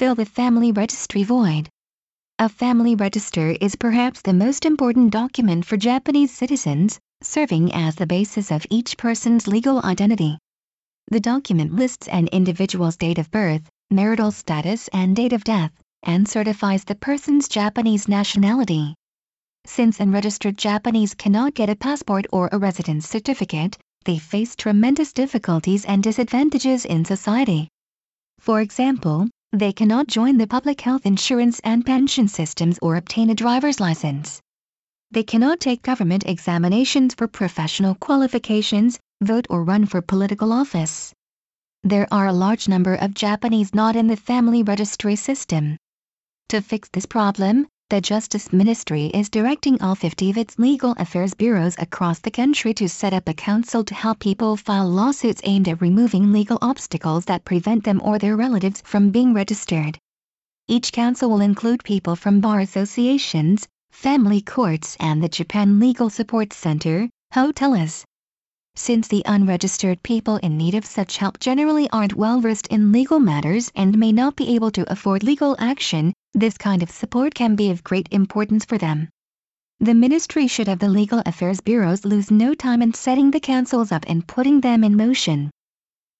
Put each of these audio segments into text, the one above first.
fill the family registry void. A family register is perhaps the most important document for Japanese citizens, serving as the basis of each person's legal identity. The document lists an individual's date of birth, marital status and date of death, and certifies the person's Japanese nationality. Since unregistered Japanese cannot get a passport or a residence certificate, they face tremendous difficulties and disadvantages in society. For example, they cannot join the public health insurance and pension systems or obtain a driver's license. They cannot take government examinations for professional qualifications, vote or run for political office. There are a large number of Japanese not in the family registry system. To fix this problem, the Justice Ministry is directing all 50 of its legal affairs bureaus across the country to set up a council to help people file lawsuits aimed at removing legal obstacles that prevent them or their relatives from being registered. Each council will include people from bar associations, family courts and the Japan Legal Support Center, Houterasu. Since the unregistered people in need of such help generally aren't well versed in legal matters and may not be able to afford legal action, this kind of support can be of great importance for them. The ministry should have the legal affairs bureaus lose no time in setting the councils up and putting them in motion.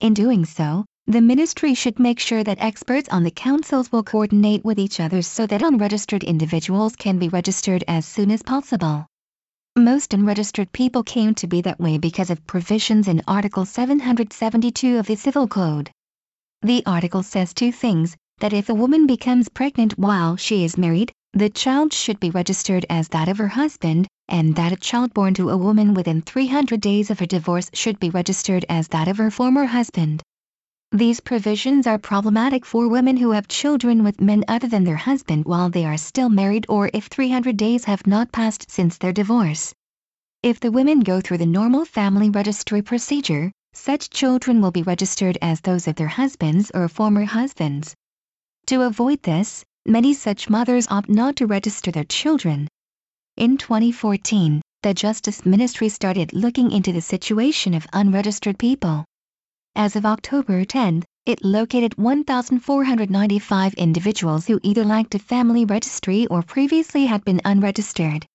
In doing so, the ministry should make sure that experts on the councils will coordinate with each other so that unregistered individuals can be registered as soon as possible. Most unregistered people came to be that way because of provisions in Article 772 of the Civil Code. The article says two things that if a woman becomes pregnant while she is married, the child should be registered as that of her husband, and that a child born to a woman within 300 days of her divorce should be registered as that of her former husband. These provisions are problematic for women who have children with men other than their husband while they are still married or if 300 days have not passed since their divorce. If the women go through the normal family registry procedure, such children will be registered as those of their husbands or former husbands. To avoid this, many such mothers opt not to register their children. In 2014, the Justice Ministry started looking into the situation of unregistered people. As of October 10, it located 1,495 individuals who either lacked a family registry or previously had been unregistered.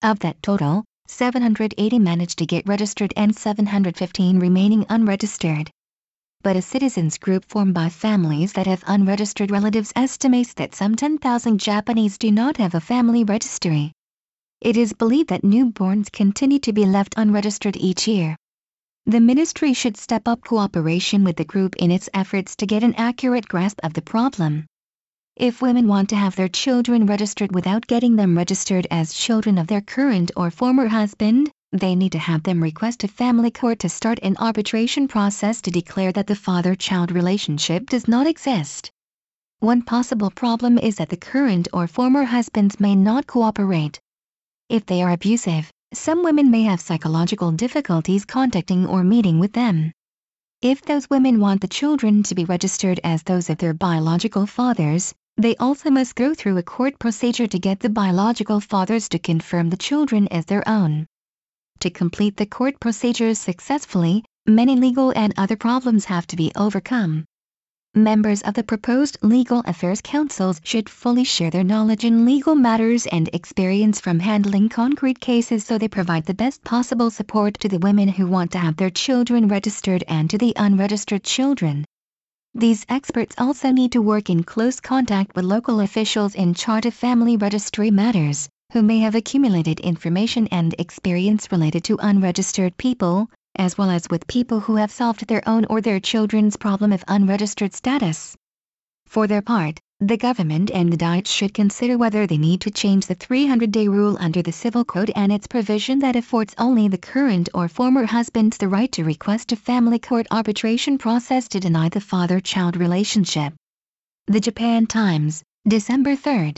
Of that total, 780 managed to get registered and 715 remaining unregistered but a citizens group formed by families that have unregistered relatives estimates that some 10,000 Japanese do not have a family registry. It is believed that newborns continue to be left unregistered each year. The ministry should step up cooperation with the group in its efforts to get an accurate grasp of the problem. If women want to have their children registered without getting them registered as children of their current or former husband, they need to have them request a family court to start an arbitration process to declare that the father-child relationship does not exist. One possible problem is that the current or former husbands may not cooperate. If they are abusive, some women may have psychological difficulties contacting or meeting with them. If those women want the children to be registered as those of their biological fathers, they also must go through a court procedure to get the biological fathers to confirm the children as their own. To complete the court procedures successfully, many legal and other problems have to be overcome. Members of the proposed Legal Affairs Councils should fully share their knowledge in legal matters and experience from handling concrete cases so they provide the best possible support to the women who want to have their children registered and to the unregistered children. These experts also need to work in close contact with local officials in charge of family registry matters who may have accumulated information and experience related to unregistered people, as well as with people who have solved their own or their children's problem of unregistered status. For their part, the government and the Diet should consider whether they need to change the 300-day rule under the Civil Code and its provision that affords only the current or former husbands the right to request a family court arbitration process to deny the father-child relationship. The Japan Times, December 3,